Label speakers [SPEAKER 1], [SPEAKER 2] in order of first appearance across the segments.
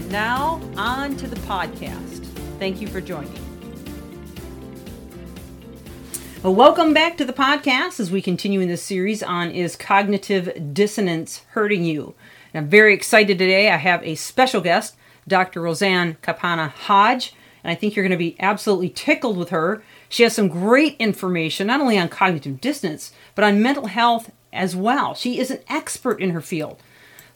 [SPEAKER 1] And now, on to the podcast. Thank you for joining. Well, welcome back to the podcast as we continue in this series on Is Cognitive Dissonance Hurting You? And I'm very excited today. I have a special guest, Dr. Roseann Capanna Hodge, and I think you're going to be absolutely tickled with her. She has some great information, not only on cognitive dissonance, but on mental health as well. She is an expert in her field.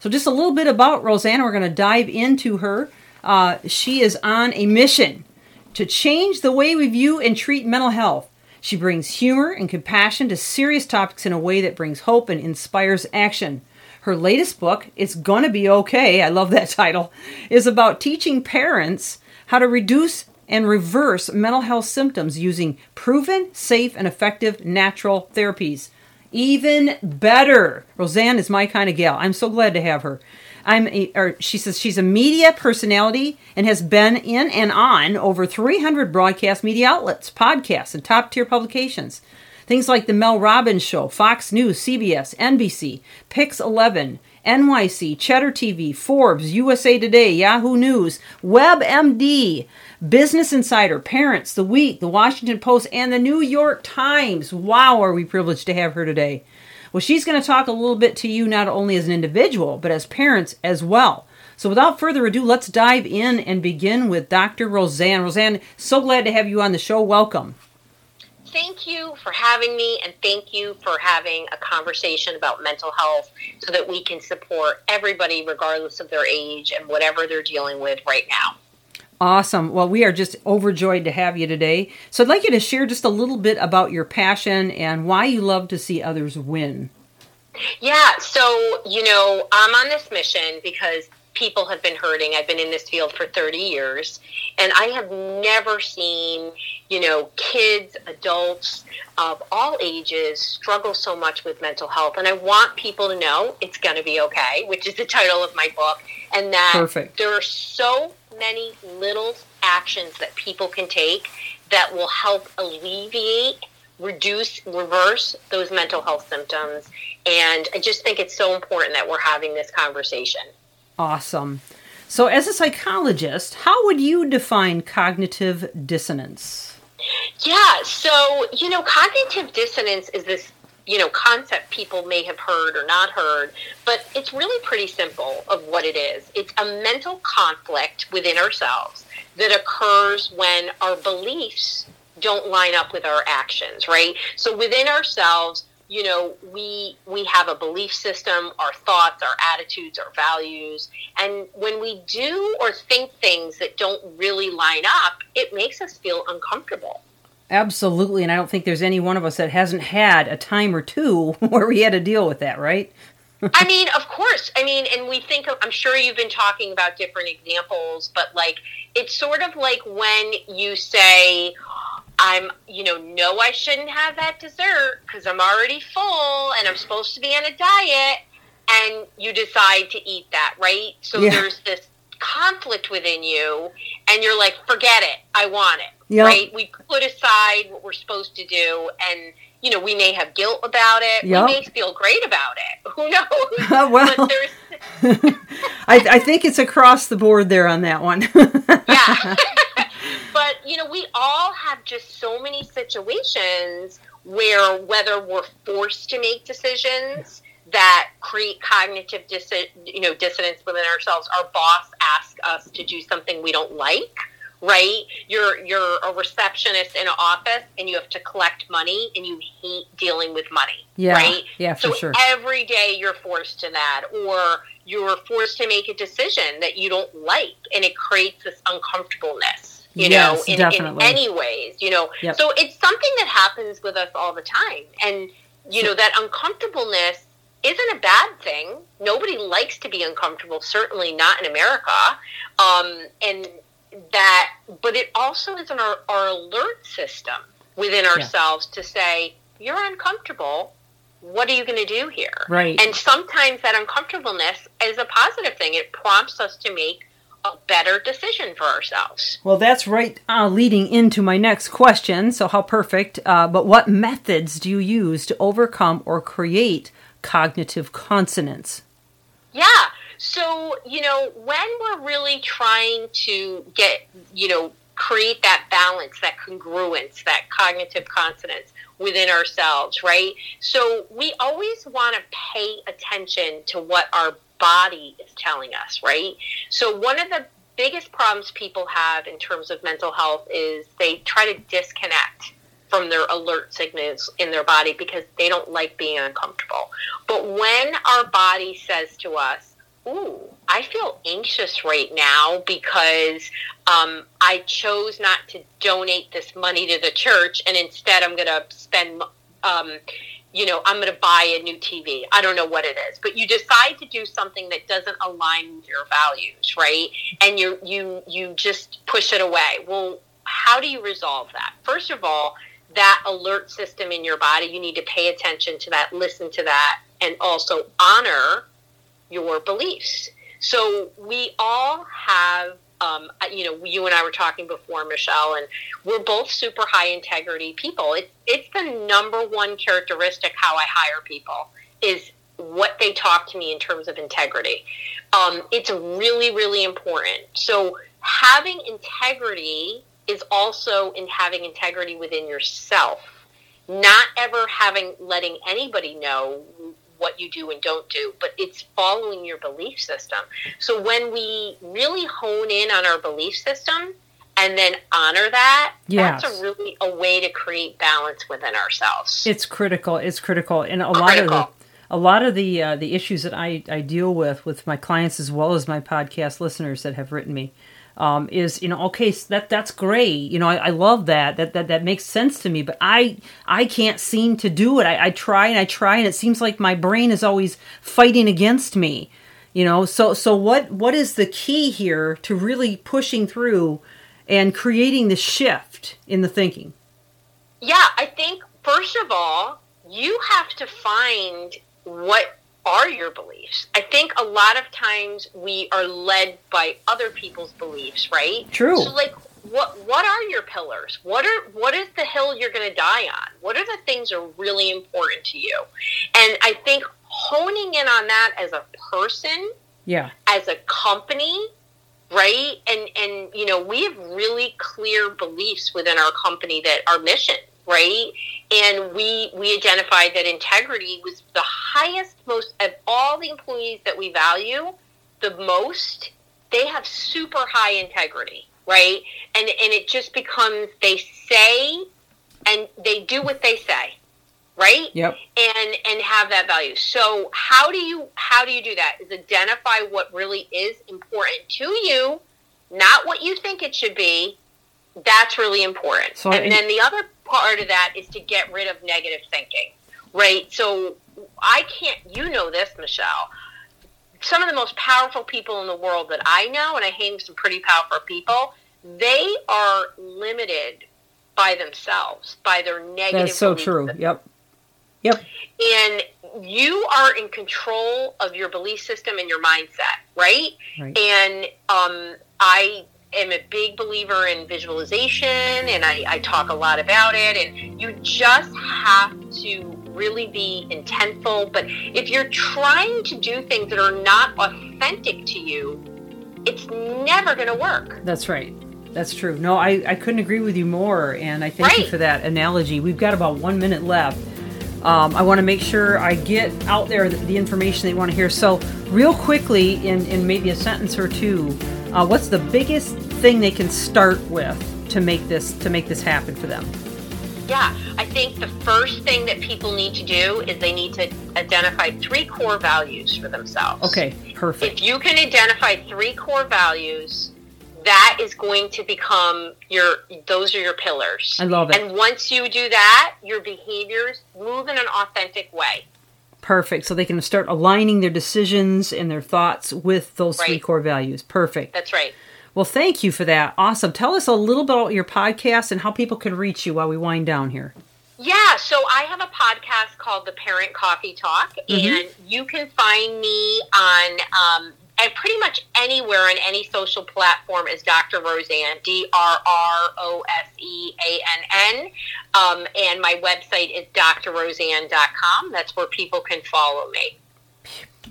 [SPEAKER 1] So, just a little bit about Roseann. We're going to dive into her. Uh, she is on a mission to change the way we view and treat mental health. She brings humor and compassion to serious topics in a way that brings hope and inspires action. Her latest book, It's Gonna Be Okay, I love that title, is about teaching parents how to reduce and reverse mental health symptoms using proven, safe, and effective natural therapies. Even better. Roseann is my kind of gal. I'm so glad to have her. I'm a, or she says she's a media personality and has been in and on over 300 broadcast media outlets, podcasts, and top tier publications. Things like The Mel Robbins Show, Fox News, CBS, NBC, Pix 11, NYC, Cheddar TV, Forbes, USA Today, Yahoo News, WebMD, Business Insider, Parents, The Week, The Washington Post, and The New York Times. Wow, are we privileged to have her today. Well, she's going to talk a little bit to you not only as an individual, but as parents as well. So, without further ado, let's dive in and begin with Dr. Roseann. Roseann, so glad to have you on the show. Welcome
[SPEAKER 2] thank you for having me and thank you for having a conversation about mental health so that we can support everybody regardless of their age and whatever they're dealing with right now.
[SPEAKER 1] Awesome. Well, we are just overjoyed to have you today. So I'd like you to share just a little bit about your passion and why you love to see others win.
[SPEAKER 2] Yeah, so, you know, I'm on this mission because people have been hurting. I've been in this field for 30 years, and I have never seen, you know, kids, adults of all ages struggle so much with mental health. And I want people to know it's going to be okay, which is the title of my book, and that
[SPEAKER 1] Perfect.
[SPEAKER 2] there are so many little actions that people can take that will help alleviate reduce, reverse those mental health symptoms. And I just think it's so important that we're having this conversation.
[SPEAKER 1] Awesome. So, as a psychologist, how would you define cognitive dissonance?
[SPEAKER 2] Yeah, so, you know, cognitive dissonance is this, you know, concept people may have heard or not heard, but it's really pretty simple of what it is. It's a mental conflict within ourselves that occurs when our beliefs don't line up with our actions, right? So, within ourselves, you know we we have a belief system our thoughts our attitudes our values and when we do or think things that don't really line up it makes us feel uncomfortable
[SPEAKER 1] absolutely and i don't think there's any one of us that hasn't had a time or two where we had to deal with that right
[SPEAKER 2] I mean, of course. I mean, and we think of, I'm sure you've been talking about different examples, but like, it's sort of like when you say, I'm, you know, no, I shouldn't have that dessert because I'm already full and I'm supposed to be on a diet. And you decide to eat that, right? So yeah. there's this conflict within you, and you're like, forget it. I want it, yep. right? We put aside what we're supposed to do, and you know, we may have guilt about it. Yep. We may feel great about it. Who knows?
[SPEAKER 1] well, I, I think it's across the board there on that one.
[SPEAKER 2] yeah. but you know, we all have just so many situations where whether we're forced to make decisions that create cognitive dis- you know dissonance within ourselves our boss asks us to do something we don't like right you're you're a receptionist in an office and you have to collect money and you hate dealing with money
[SPEAKER 1] yeah,
[SPEAKER 2] right
[SPEAKER 1] yeah
[SPEAKER 2] so
[SPEAKER 1] sure
[SPEAKER 2] every day you're forced to that or you're forced to make a decision that you don't like and it creates this uncomfortableness you
[SPEAKER 1] yes,
[SPEAKER 2] know, in,
[SPEAKER 1] definitely.
[SPEAKER 2] in any ways, you know.
[SPEAKER 1] Yep.
[SPEAKER 2] So it's something that happens with us all the time. And, you know, that uncomfortableness isn't a bad thing. Nobody likes to be uncomfortable, certainly not in America. Um, and that, but it also is in our, our alert system within ourselves yeah. to say, you're uncomfortable. What are you going to do here?
[SPEAKER 1] Right.
[SPEAKER 2] And sometimes that uncomfortableness is a positive thing. It prompts us to make a better decision for ourselves.
[SPEAKER 1] Well, that's right, uh, leading into my next question. So, how perfect. Uh, but what methods do you use to overcome or create cognitive consonance?
[SPEAKER 2] Yeah. So, you know, when we're really trying to get, you know, create that balance, that congruence, that cognitive consonance within ourselves, right? So we always want to pay attention to what our body is telling us, right? So one of the biggest problems people have in terms of mental health is they try to disconnect from their alert signals in their body because they don't like being uncomfortable. But when our body says to us, ooh, I feel anxious right now because um, I chose not to donate this money to the church, and instead I'm going to spend, um, you know, I'm going to buy a new TV. I don't know what it is, but you decide to do something that doesn't align with your values, right? And you you you just push it away. Well, how do you resolve that? First of all, that alert system in your body, you need to pay attention to that, listen to that, and also honor your beliefs. So we all have, um, you know, you and I were talking before, Michelle, and we're both super high integrity people. It's it's the number one characteristic how I hire people is what they talk to me in terms of integrity. Um, it's really really important. So having integrity is also in having integrity within yourself not ever having letting anybody know what you do and don't do, but it's following your belief system. So when we really hone in on our belief system and then honor that, yes. that's a really a way to create balance within ourselves.
[SPEAKER 1] It's critical. It's critical, and a critical. lot of the a lot of the uh, the issues that I, I deal with with my clients as well as my podcast listeners that have written me um, is you know okay that that's great. You know I, I, love that. That that that makes sense to me. But I I can't seem to do it. I, I try and I try and it seems like my brain is always fighting against me you know? So so what what is the key here to really pushing through and creating the shift in the thinking?
[SPEAKER 2] Yeah I think first of all you have to find what are your beliefs. I think a lot of times we are led by other people's beliefs, right?
[SPEAKER 1] True.
[SPEAKER 2] So like what what are your pillars? What are what is the hill you're going to die on? What are the things that are really important to you? And I think honing in on that as a person,
[SPEAKER 1] yeah,
[SPEAKER 2] as a company, right? And and you know, we have really clear beliefs within our company that our mission right? And we we identified that integrity was the highest, most of all the employees that we value the most. They have super high integrity, right? And and it just becomes they say and they do what they say, right?
[SPEAKER 1] Yep.
[SPEAKER 2] And and have that value. So how do you how do you do that? Is identify what really is important to you, not what you think it should be. That's really important. So and then the other part of that is to get rid of negative thinking, right? So I can't, you know this, Michelle. Some of the most powerful people in the world that I know, and I hang some pretty powerful people, they are limited by themselves, by their negative.
[SPEAKER 1] That's so true. Yep. Yep.
[SPEAKER 2] And you are in control of your belief system and your mindset, right? right. And um, I am a big believer in visualization and I, I talk a lot about it. And you just have to really be intentful. But if you're trying to do things that are not authentic to you, it's never going to work.
[SPEAKER 1] That's right. That's true. No, I, I couldn't agree with you more. And I thank right. you for that analogy. We've got about one minute left. Um, I want to make sure I get out there the, the information they want to hear. So, real quickly, in, in maybe a sentence or two, uh, what's the biggest thing they can start with to make this to make this happen for them?
[SPEAKER 2] Yeah, I think the first thing that people need to do is they need to identify three core values for themselves.
[SPEAKER 1] Okay, perfect.
[SPEAKER 2] If you can identify three core values, that is going to become your those are your pillars.
[SPEAKER 1] I love it.
[SPEAKER 2] And once you do that, your behaviors move in an authentic way.
[SPEAKER 1] Perfect. So they can start aligning their decisions and their thoughts with those three core values. Perfect.
[SPEAKER 2] That's right.
[SPEAKER 1] Well, thank you for that. Awesome. Tell us a little bit about your podcast and how people can reach you while we wind down here.
[SPEAKER 2] Yeah, so I have a podcast called The Parent Coffee Talk,
[SPEAKER 1] Mm-hmm.
[SPEAKER 2] and you can find me on um, and pretty much anywhere on any social platform as Dr. Roseann, D R R O S E A N N. Um, and my website is drroseann.com. That's where people can follow me.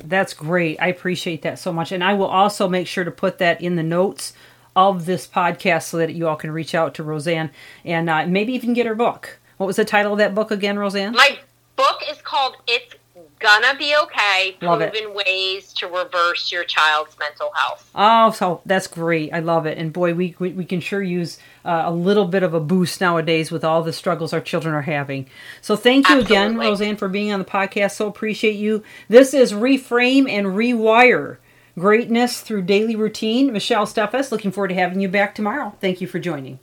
[SPEAKER 1] That's great. I appreciate that so much. And I will also make sure to put that in the notes of this podcast so that you all can reach out to Roseann and uh, maybe even get her book. What was the title of that book again, Roseann?
[SPEAKER 2] My book is called It's Gonna Be Okay
[SPEAKER 1] Love it.
[SPEAKER 2] Proven Ways to Reverse Your Child's Mental Health.
[SPEAKER 1] Oh, so that's great. I love it. And boy, we, we, we can sure use uh, a little bit of a boost nowadays with all the struggles our children are having. So thank you again, Roseann, for being on the podcast. So appreciate you. This is Reframe and Rewire Greatness Through Daily Routine. Michelle Steffes, looking forward to having you back tomorrow. Thank you for joining.